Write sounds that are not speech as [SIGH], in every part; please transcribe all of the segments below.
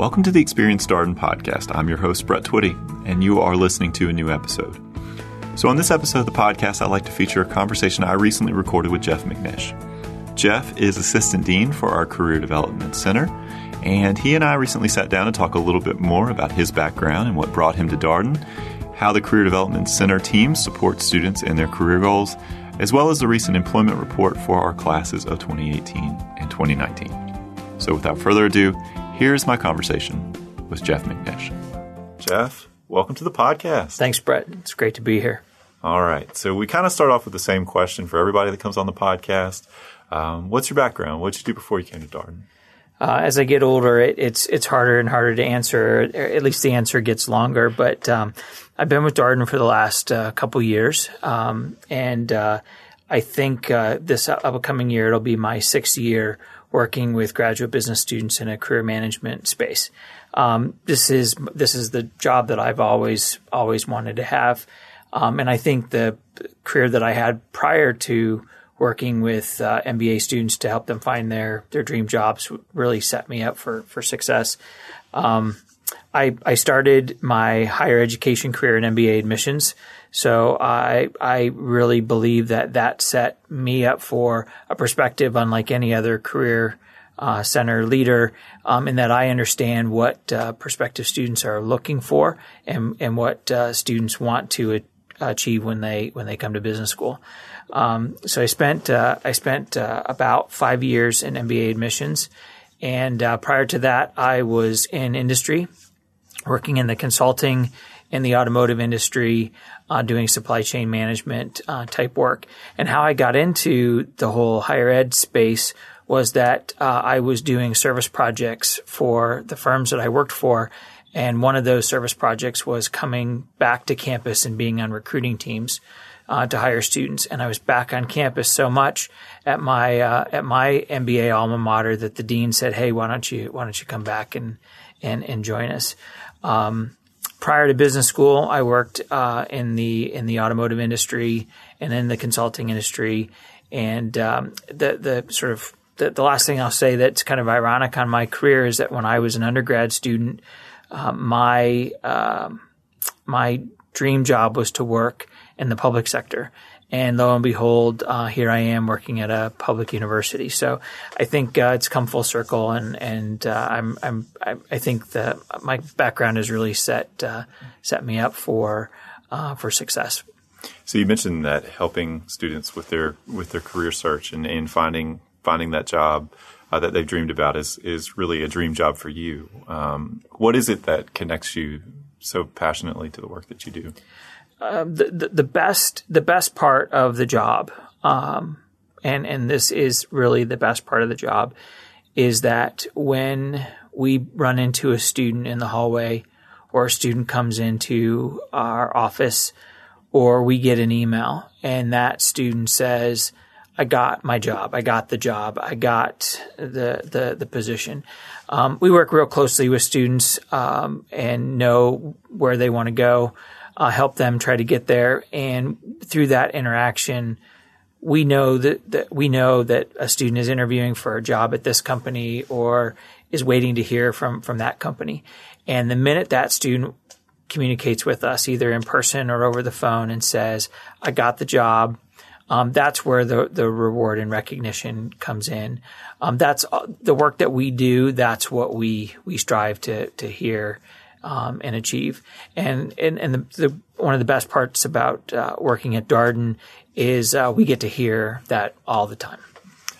Welcome to the Experience Darden podcast. I'm your host, Brett Twitty, and you are listening to a new episode. So, on this episode of the podcast, I'd like to feature a conversation I recently recorded with Jeff McNish. Jeff is Assistant Dean for our Career Development Center, and he and I recently sat down to talk a little bit more about his background and what brought him to Darden, how the Career Development Center team supports students in their career goals, as well as the recent employment report for our classes of 2018 and 2019. So, without further ado, here's my conversation with Jeff McNish. Jeff, welcome to the podcast. Thanks, Brett. It's great to be here. All right. So, we kind of start off with the same question for everybody that comes on the podcast. Um, what's your background? What did you do before you came to Darden? Uh, as I get older, it, it's it's harder and harder to answer. At least the answer gets longer. But um, I've been with Darden for the last uh, couple years, um, and uh, I think uh, this upcoming year it'll be my sixth year working with graduate business students in a career management space. Um, this is this is the job that I've always always wanted to have, um, and I think the career that I had prior to working with uh, MBA students to help them find their their dream jobs really set me up for for success. Um, I, I started my higher education career in MBA admissions. So I, I really believe that that set me up for a perspective unlike any other career uh, center leader, um, in that I understand what uh, prospective students are looking for and, and what uh, students want to achieve when they when they come to business school. Um, so I spent uh, I spent uh, about five years in MBA admissions, and uh, prior to that, I was in industry working in the consulting in the automotive industry, uh, doing supply chain management uh, type work. And how I got into the whole higher ed space was that uh, I was doing service projects for the firms that I worked for. And one of those service projects was coming back to campus and being on recruiting teams. Uh, to hire students, and I was back on campus so much at my uh, at my MBA alma mater that the dean said, "Hey, why don't you why don't you come back and and, and join us?" Um, prior to business school, I worked uh, in the in the automotive industry and in the consulting industry. And um, the the sort of the, the, last thing I'll say that's kind of ironic on my career is that when I was an undergrad student, uh, my um, my dream job was to work in the public sector. And lo and behold, uh, here I am working at a public university. So I think uh, it's come full circle, and and uh, I'm, I'm I think that my background has really set uh, set me up for uh, for success. So you mentioned that helping students with their with their career search and, and finding finding that job uh, that they've dreamed about is is really a dream job for you. Um, what is it that connects you so passionately to the work that you do? Um, the, the, best the best part of the job, um, and and this is really the best part of the job, is that when we run into a student in the hallway, or a student comes into our office, or we get an email, and that student says, "I got my job. I got the job. I got the the the position." Um, we work real closely with students um, and know where they want to go uh, help them try to get there. And through that interaction, we know that, that we know that a student is interviewing for a job at this company or is waiting to hear from from that company. And the minute that student communicates with us, either in person or over the phone, and says, "I got the job," um, that's where the the reward and recognition comes in. Um, that's uh, the work that we do. That's what we we strive to to hear um, and achieve. And and, and the, the, one of the best parts about uh, working at Darden is uh, we get to hear that all the time.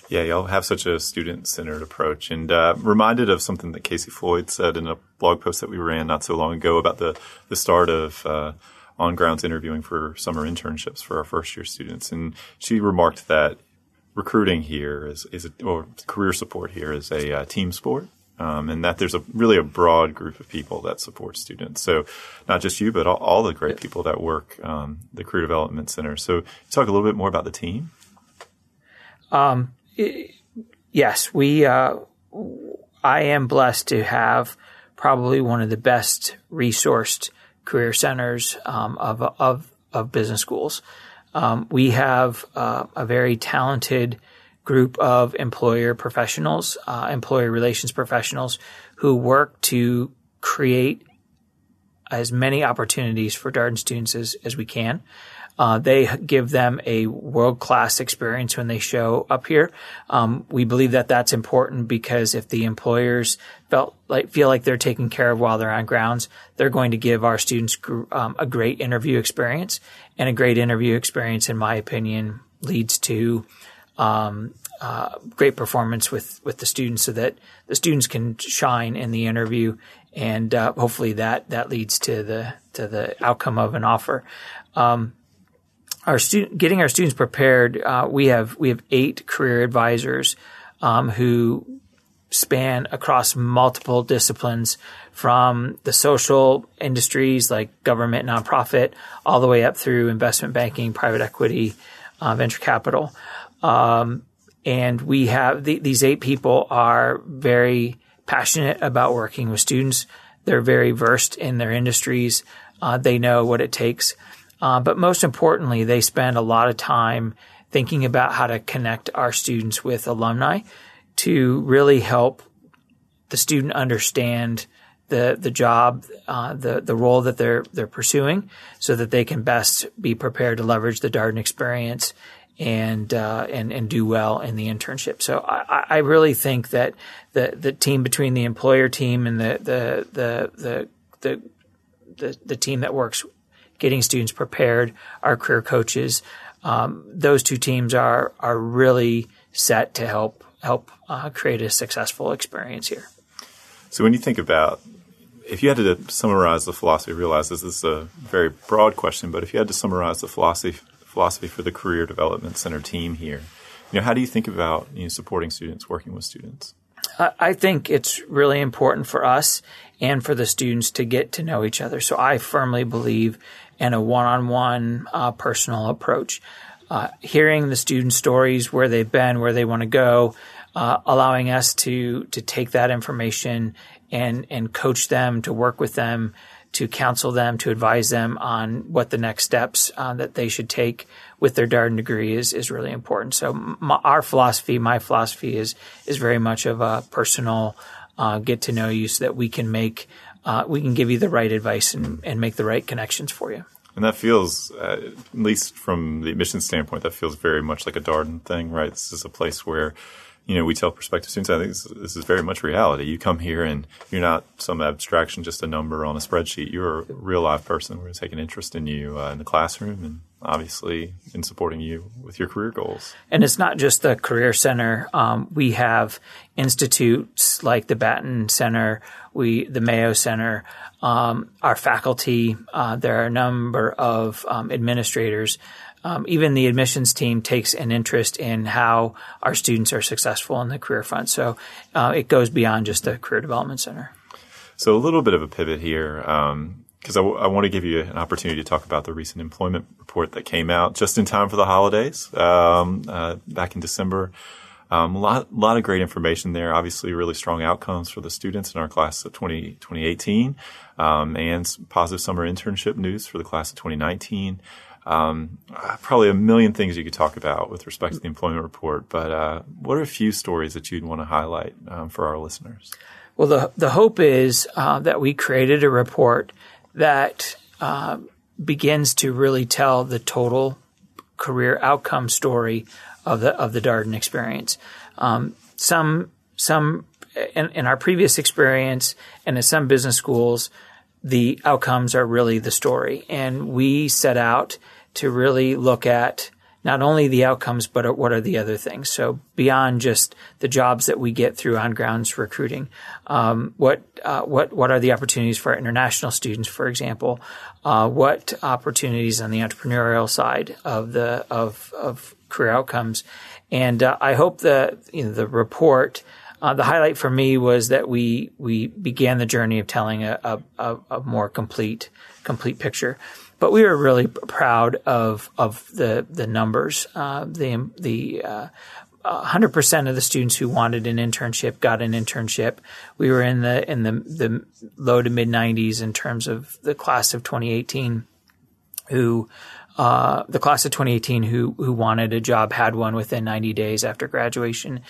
Yeah, y'all have such a student centered approach, and uh, reminded of something that Casey Floyd said in a blog post that we ran not so long ago about the the start of uh, on grounds interviewing for summer internships for our first year students, and she remarked that recruiting here is is a, or career support here is a uh, team sport um, and that there's a really a broad group of people that support students. So not just you, but all, all the great people that work um, the Career Development Center. So talk a little bit more about the team. Um, yes, we. Uh, I am blessed to have probably one of the best resourced career centers um, of, of of business schools. Um, we have uh, a very talented group of employer professionals, uh, employer relations professionals who work to create as many opportunities for Darden students as, as we can. Uh, they give them a world class experience when they show up here. Um, we believe that that's important because if the employers felt like feel like they're taken care of while they're on grounds, they're going to give our students um, a great interview experience, and a great interview experience, in my opinion, leads to um, uh, great performance with with the students, so that the students can shine in the interview, and uh, hopefully that that leads to the to the outcome of an offer. Um, our student, getting our students prepared, uh, we have we have eight career advisors um, who span across multiple disciplines, from the social industries like government, nonprofit, all the way up through investment banking, private equity, uh, venture capital. Um, and we have the, these eight people are very passionate about working with students. They're very versed in their industries. Uh, they know what it takes. Uh, but most importantly, they spend a lot of time thinking about how to connect our students with alumni to really help the student understand the the job, uh, the the role that they're they're pursuing, so that they can best be prepared to leverage the Darden experience and uh, and and do well in the internship. So I, I really think that the the team between the employer team and the the the the the, the, the team that works getting students prepared, our career coaches. Um, those two teams are are really set to help help uh, create a successful experience here. So when you think about if you had to summarize the philosophy, realize this is a very broad question, but if you had to summarize the philosophy philosophy for the Career Development Center team here, you know, how do you think about you know, supporting students, working with students? I think it's really important for us and for the students to get to know each other. So I firmly believe in a one-on-one uh, personal approach. Uh, hearing the student stories, where they've been, where they want to go, uh, allowing us to to take that information and and coach them, to work with them, to counsel them, to advise them on what the next steps uh, that they should take with their Darden degree is is really important. So my, our philosophy, my philosophy is is very much of a personal uh, get to know you, so that we can make uh, we can give you the right advice and, and make the right connections for you. And that feels, uh, at least from the admissions standpoint, that feels very much like a Darden thing, right? This is a place where you know, we tell prospective students, I think this, this, is very much reality. You come here and you're not some abstraction, just a number on a spreadsheet. You're a real live person. We're taking interest in you uh, in the classroom and obviously in supporting you with your career goals. And it's not just the Career Center. Um, we have institutes like the Batten Center, we the Mayo Center, um, our faculty. Uh, there are a number of um, administrators um, even the admissions team takes an interest in how our students are successful in the career front. So uh, it goes beyond just the Career Development Center. So a little bit of a pivot here, because um, I, w- I want to give you an opportunity to talk about the recent employment report that came out just in time for the holidays um, uh, back in December. Um, a lot, lot of great information there. Obviously, really strong outcomes for the students in our class of 20, 2018, um, and positive summer internship news for the class of 2019. Um, probably a million things you could talk about with respect to the employment report, but uh, what are a few stories that you'd want to highlight um, for our listeners? Well, the the hope is uh, that we created a report that uh, begins to really tell the total career outcome story of the of the Darden experience. Um, some some in, in, our previous experience and in some business schools, the outcomes are really the story. And we set out to really look at not only the outcomes, but what are the other things. So beyond just the jobs that we get through on grounds recruiting, um, what uh, what what are the opportunities for international students, for example? Uh, what opportunities on the entrepreneurial side of the of of career outcomes? And uh, I hope the you know, the report uh, the highlight for me was that we we began the journey of telling a, a, a, more complete complete picture. But we were really proud of of the the numbers. Uh, the the uh, 100% of the students who wanted an internship got an internship. We were in the in the, the low to mid 90s in terms of the class of 2018 who uh, the class of 2018 who who wanted a job had one within 90 days after graduation.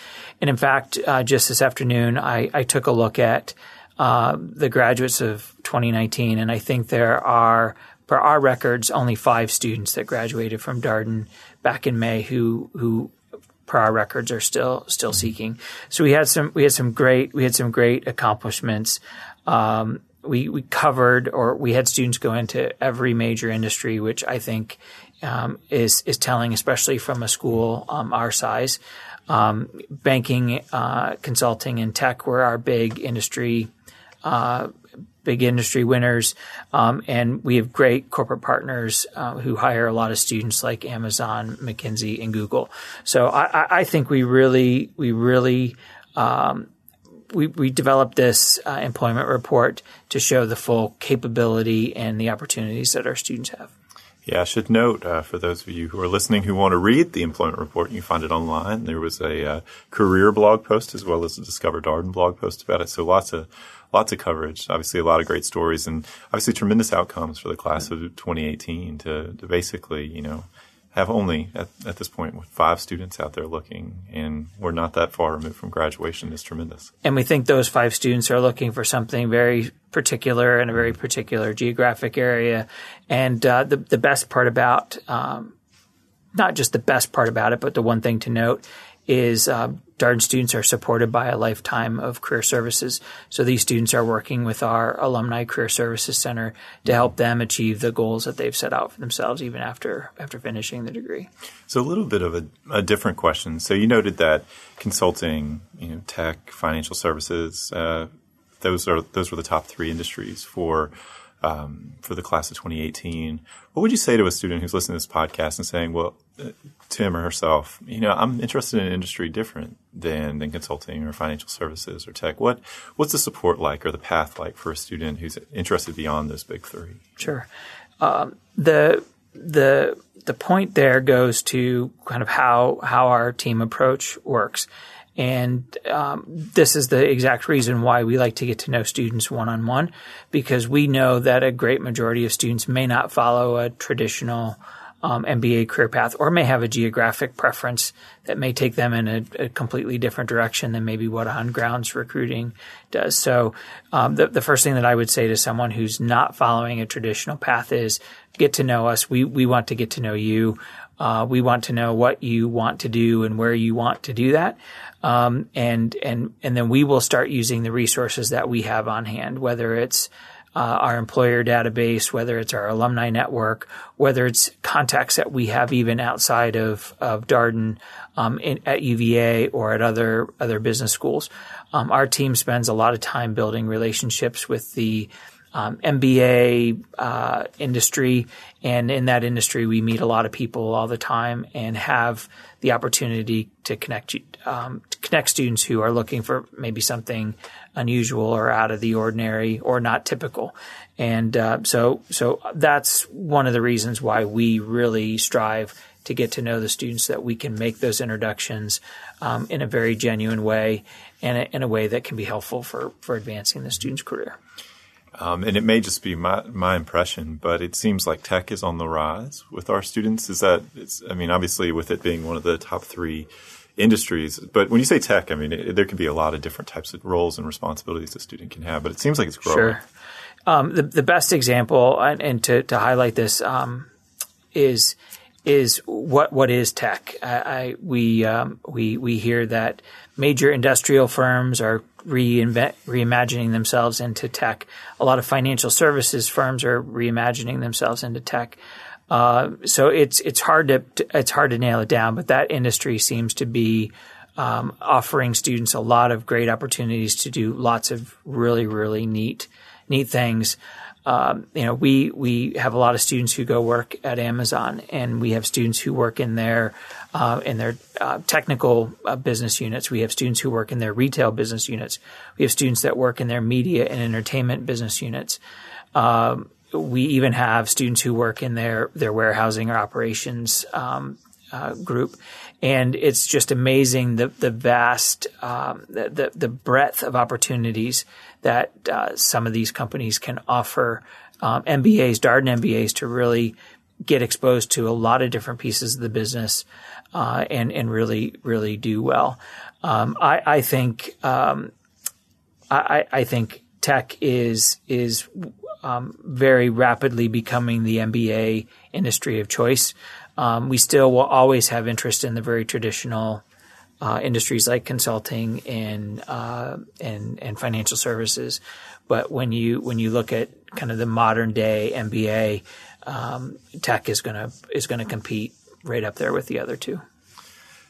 And in fact, uh, just this afternoon, I, I took a look at uh, the graduates of 2019, and I think there are, for our records, only five students that graduated from Darden back in May who who per our records are still still seeking. So we had some we had some great we had some great accomplishments. Um, we we covered or we had students go into every major industry, which I think um, is is telling, especially from a school um, our size. Um, banking, uh, consulting, and tech were our big industry uh, big industry winners, um, and we have great corporate partners uh, who hire a lot of students like Amazon, McKinsey, and Google. So I, I think we really we really um, we, we developed this uh, employment report to show the full capability and the opportunities that our students have. Yeah, I should note uh, for those of you who are listening who want to read the employment report, you can find it online. There was a uh, career blog post as well as a Discover Darden blog post about it. So lots of lots of coverage. Obviously, a lot of great stories and obviously tremendous outcomes for the class of 2018 to, to basically, you know, have only at, at this point five students out there looking, and we're not that far removed from graduation. is tremendous. And we think those five students are looking for something very particular in a very particular geographic area. And uh, the the best part about um, not just the best part about it, but the one thing to note is uh, students are supported by a lifetime of career services. So these students are working with our Alumni Career Services Center to help them achieve the goals that they've set out for themselves even after after finishing the degree. So a little bit of a, a different question. So you noted that consulting, you know, tech, financial services, uh, those are those were the top three industries for um, for the class of 2018. What would you say to a student who's listening to this podcast and saying, "Well, Tim or herself, you know, I'm interested in an industry different than than consulting or financial services or tech. What what's the support like or the path like for a student who's interested beyond those big three? Sure. Um, the the the point there goes to kind of how how our team approach works. And um, this is the exact reason why we like to get to know students one on one, because we know that a great majority of students may not follow a traditional um, MBA career path or may have a geographic preference that may take them in a, a completely different direction than maybe what on grounds recruiting does. So, um, the, the first thing that I would say to someone who's not following a traditional path is get to know us. We, we want to get to know you. Uh, we want to know what you want to do and where you want to do that. Um, and, and, and then we will start using the resources that we have on hand, whether it's, uh, our employer database, whether it's our alumni network, whether it's contacts that we have even outside of, of Darden, um, in, at UVA or at other, other business schools. Um, our team spends a lot of time building relationships with the um, MBA uh, industry, and in that industry, we meet a lot of people all the time and have the opportunity to connect um, to connect students who are looking for maybe something unusual or out of the ordinary or not typical. And uh, so, so that's one of the reasons why we really strive to get to know the students that we can make those introductions um, in a very genuine way and a, in a way that can be helpful for, for advancing the student's career. Um, and it may just be my, my impression, but it seems like tech is on the rise with our students. Is that, it's, I mean, obviously with it being one of the top three industries, but when you say tech, I mean, it, there can be a lot of different types of roles and responsibilities a student can have, but it seems like it's growing. Sure. Um, the, the best example, and, and to, to highlight this, um, is is what what is tech? I, I we um, we we hear that major industrial firms are reimagining themselves into tech. A lot of financial services firms are reimagining themselves into tech. Uh, so it's it's hard to it's hard to nail it down, but that industry seems to be um, offering students a lot of great opportunities to do lots of really really neat neat things um, you know, we we have a lot of students who go work at Amazon, and we have students who work in their uh, in their uh, technical uh, business units. We have students who work in their retail business units. We have students that work in their media and entertainment business units. Um, we even have students who work in their their warehousing or operations um, uh, group, and it's just amazing the the vast um, the, the, the breadth of opportunities that uh, some of these companies can offer um, MBAs, Darden MBAs, to really get exposed to a lot of different pieces of the business uh, and and really really do well. Um, I, I, think um, I, I, think tech is is um, very rapidly becoming the MBA industry of choice. Um, we still will always have interest in the very traditional uh, industries like consulting and uh, and and financial services, but when you when you look at kind of the modern day MBA, um, tech is gonna is gonna compete right up there with the other two.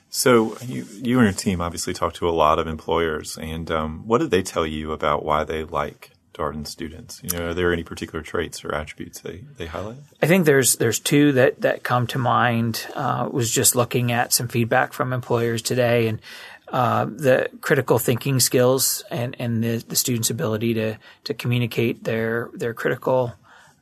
So you, you and your team obviously talk to a lot of employers, and um, what did they tell you about why they like Darden students? You know, are there any particular traits or attributes they, they highlight? I think there's there's two that that come to mind. Uh, was just looking at some feedback from employers today, and uh, the critical thinking skills and and the, the students' ability to to communicate their their critical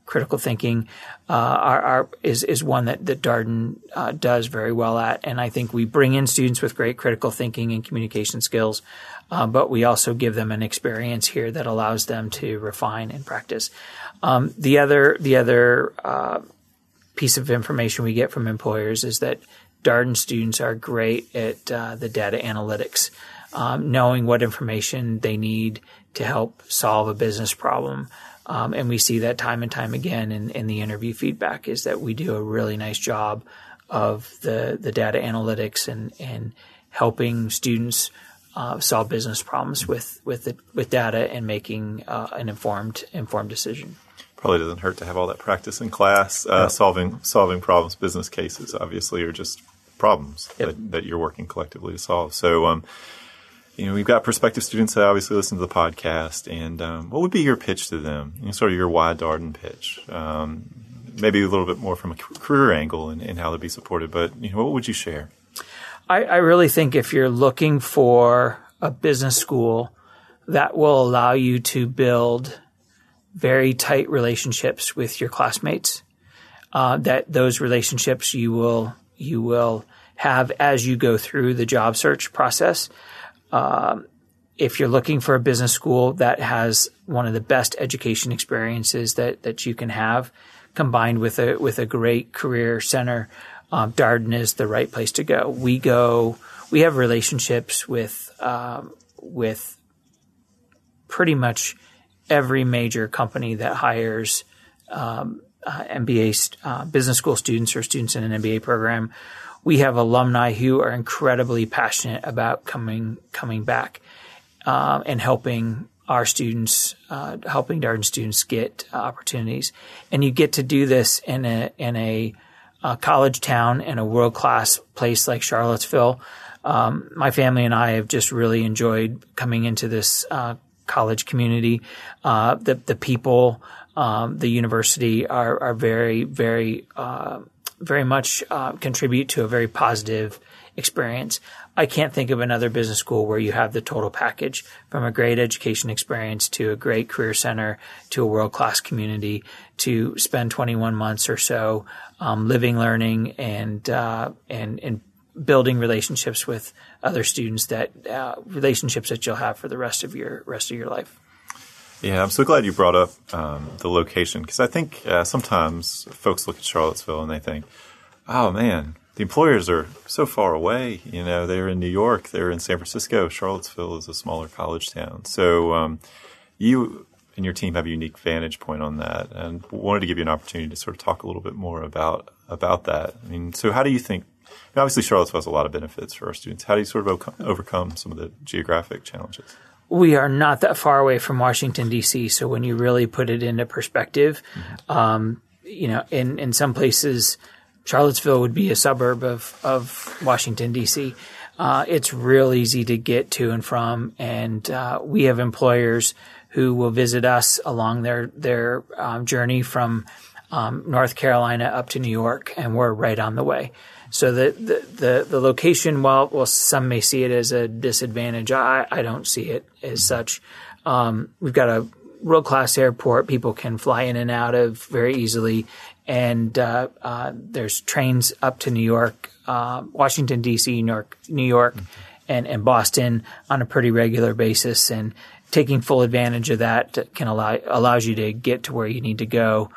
critical thinking uh, are, are, is is one that that Darden uh, does very well at, and I think we bring in students with great critical thinking and communication skills, uh, but we also give them an experience here that allows them to refine and practice. Um, the other the other uh, piece of information we get from employers is that Darden students are great at uh, the data analytics, um, knowing what information they need to help solve a business problem. Um, and we see that time and time again in, in the interview feedback is that we do a really nice job of the, the data analytics and, and helping students uh, solve business problems with with the, with data and making uh, an informed informed decision. Probably doesn't hurt to have all that practice in class. Uh. Solving solving problems, business cases, obviously, are just problems yep. that, that, you're working collectively to solve. So, um, you know, we've got prospective students that obviously listen to the podcast, and um, what would be your pitch to them? You know, sort of your why Darden pitch. Um, maybe a little bit more from a career angle and, and how they'd be supported, but you know, what would you share? I, I really think if you're looking for a business school that will allow you to build very tight relationships with your classmates, uh, that those relationships you will you will have as you go through the job search process. Um, if you're looking for a business school that has one of the best education experiences that that you can have, combined with a with a great career center, um, Darden is the right place to go. We go, we have relationships with um, with pretty much every major company that hires um, uh, MBA uh, business school students or students in an MBA program we have alumni who are incredibly passionate about coming coming back uh, and helping our students, uh, helping Darden students get uh, opportunities. And you get to do this in a in a, a college town in a world class place like Charlottesville. Um, my family and I have just really enjoyed coming into this uh, college community. The the people, um, the university are are very very uh, very much uh, contribute to a very positive experience. I can't think of another business school where you have the total package from a great education experience to a great career center to a world class community to spend 21 months or so um, living, learning, and uh, and and building relationships with other students that uh, relationships that you'll have for the rest of your rest of your life. Yeah, I'm so glad you brought up um, the location because I think uh, sometimes folks look at Charlottesville and they think, "Oh man, the employers are so far away. You know, they're in New York, they're in San Francisco. Charlottesville is a smaller college town." So um, you and your team have a unique vantage point on that, and wanted to give you an opportunity to sort of talk a little bit more about about that. I mean, so how do you think? Obviously, Charlottesville has a lot of benefits for our students. How do you sort of overcome some of the geographic challenges? We are not that far away from Washington D.C. So when you really put it into perspective, mm-hmm. um, you know, in in some places, Charlottesville would be a suburb of of Washington D.C. Uh, it's real easy to get to and from, and uh, we have employers who will visit us along their their um, journey from um, North Carolina up to New York, and we're right on the way. So the, the, the, the, location, while, while some may see it as a disadvantage, I, I don't see it as such. Um, we've got a world class airport people can fly in and out of very easily. And uh, uh, there's trains up to New York, uh, Washington, D.C., New York, New York mm-hmm. and, and Boston on a pretty regular basis. And taking full advantage of that can allow allows you to get to where you need to go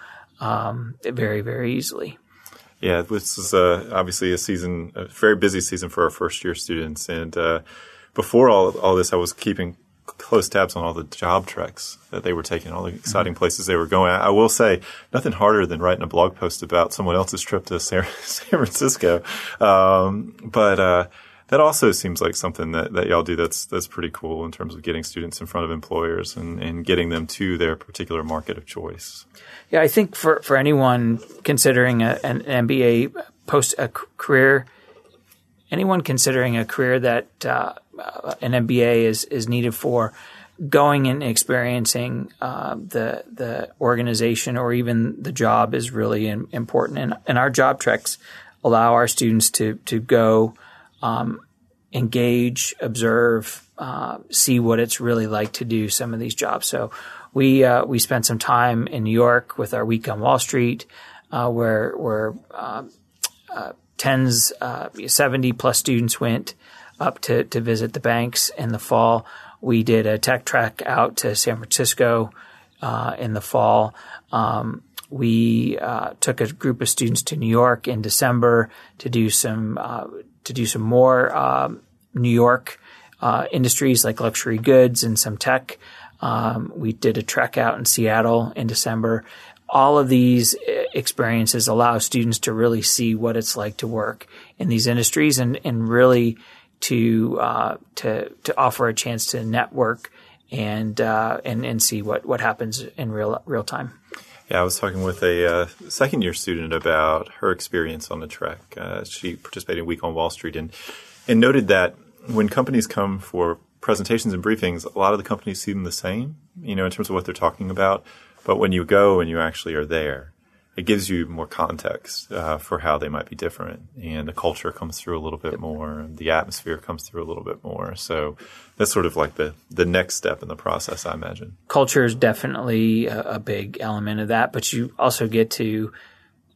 um, very, very easily. Yeah, this is uh, obviously a season, a very busy season for our first year students. And uh, before all all this, I was keeping close tabs on all the job treks that they were taking, all the exciting mm-hmm. places they were going. I will say nothing harder than writing a blog post about someone else's trip to San, [LAUGHS] San Francisco. Um, but uh, that also seems like something that, that y'all do that's that's pretty cool in terms of getting students in front of employers and, and getting them to their particular market of choice. Yeah, I think for, for anyone considering a, an MBA post a career, anyone considering a career that uh, an MBA is is needed for, going and experiencing uh, the the organization or even the job is really important. And, and our job treks allow our students to to go. Um, engage, observe, uh, see what it's really like to do some of these jobs. So we uh, we spent some time in New York with our week on Wall Street, uh, where where um, uh, tens, uh, seventy plus students went up to to visit the banks in the fall. We did a tech trek out to San Francisco uh, in the fall. Um, we took a group of students to New York in December to do some to do some more um, New York industries like luxury goods and some tech. Um, we did a trek out in Seattle in December. All of these uh, experiences allow students to really see what it's like to work in these industries and, and really to uh, to to offer a chance to network and uh, and and see what, what happens in real real time. Yeah, I was talking with a uh, second year student about her experience on the trek. Uh, she participated in Week on Wall Street and and noted that when companies come for presentations and briefings, a lot of the companies see them the same, you know, in terms of what they're talking about. But when you go and you actually are there, it gives you more context uh, for how they might be different, and the culture comes through a little bit more, and the atmosphere comes through a little bit more. So that's sort of like the the next step in the process, I imagine. Culture is definitely a, a big element of that, but you also get to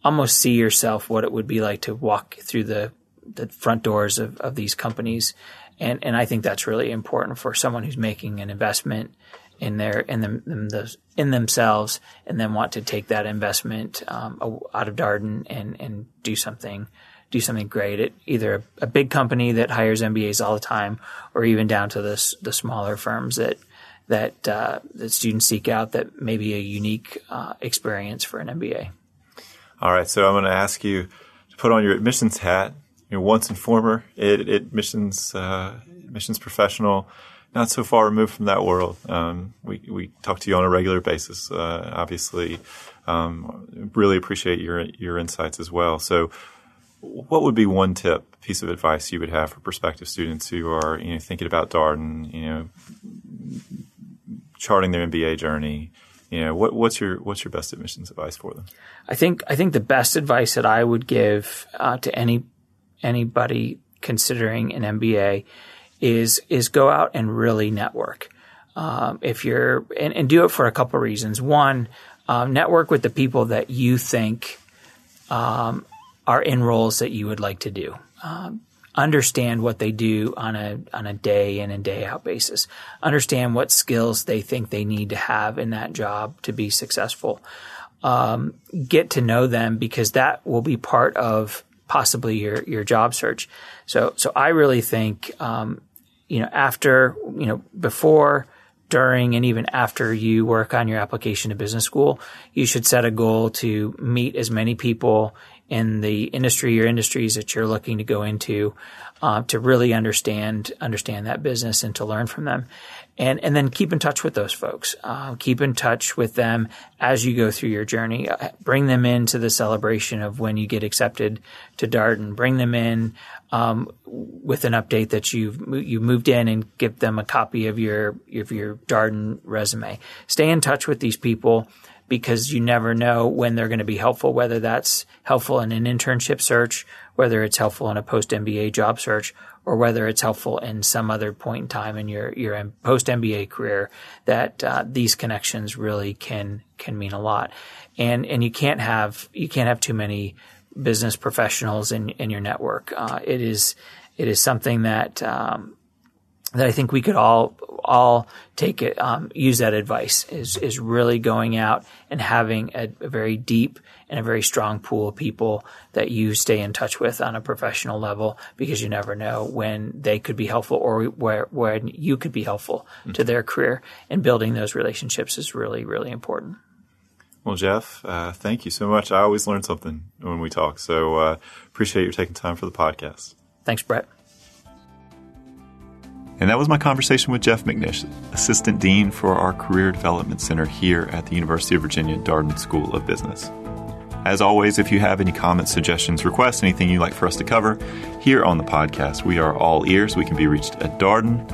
almost see yourself what it would be like to walk through the the front doors of, of these companies and and I think that's really important for someone who's making an investment in their in them, in, the, in themselves and then want to take that investment um, out of Darden and and do something do something great at either a, big company that hires MBAs all the time or even down to the the smaller firms that that uh, that students seek out that may be a unique uh, experience for an MBA. All right, so I'm going to ask you to put on your admissions hat. You know, once and former admissions uh, admissions professional, not so far removed from that world. Um, we we talk to you on a regular basis. Uh, obviously, um, really appreciate your your insights as well. So, what would be one tip, piece of advice you would have for prospective students who are you know thinking about Darden, you know, charting their MBA journey? You know, what, what's your what's your best admissions advice for them? I think I think the best advice that I would give uh, to any anybody considering an MBA is is go out and really network. Um, if you're and, and, do it for a couple of reasons. One, um, network with the people that you think um, are in roles that you would like to do. Um, understand what they do on a on a day in and day out basis. Understand what skills they think they need to have in that job to be successful. Um, get to know them because that will be part of possibly your your job search. So so I really think um, you know after you know before during and even after you work on your application to business school, you should set a goal to meet as many people in the industry or industries that you're looking to go into uh, to really understand understand that business and to learn from them and and then keep in touch with those folks. Uh, keep in touch with them as you go through your journey. Uh, bring them into the celebration of when you get accepted to Darden. Bring them in um, with an update that you've you moved in, and give them a copy of your of your Darden resume. Stay in touch with these people because you never know when they're going to be helpful. Whether that's helpful in an internship search, whether it's helpful in a post MBA job search, or whether it's helpful in some other point in time in your your post MBA career, that uh, these connections really can can mean a lot. And and you can't have you can't have too many business professionals in in your network. Uh, it is it is something that um, that I think we could all all take it, um, use that advice is, is really going out and having a, a, very deep and a very strong pool of people that you stay in touch with on a professional level because you never know when they could be helpful or where, when you could be helpful mm-hmm. to their career and building those relationships is really, really important. Well, Jeff, uh, thank you so much. I always learn something when we talk. So uh, appreciate you taking time for the podcast. Thanks, Brett. And that was my conversation with Jeff McNish, Assistant Dean for our Career Development Center here at the University of Virginia Darden School of Business. As always, if you have any comments, suggestions, requests, anything you'd like for us to cover here on the podcast, we are all ears. We can be reached at darden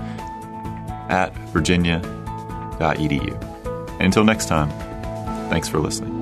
at virginia.edu. Until next time, Thanks for listening.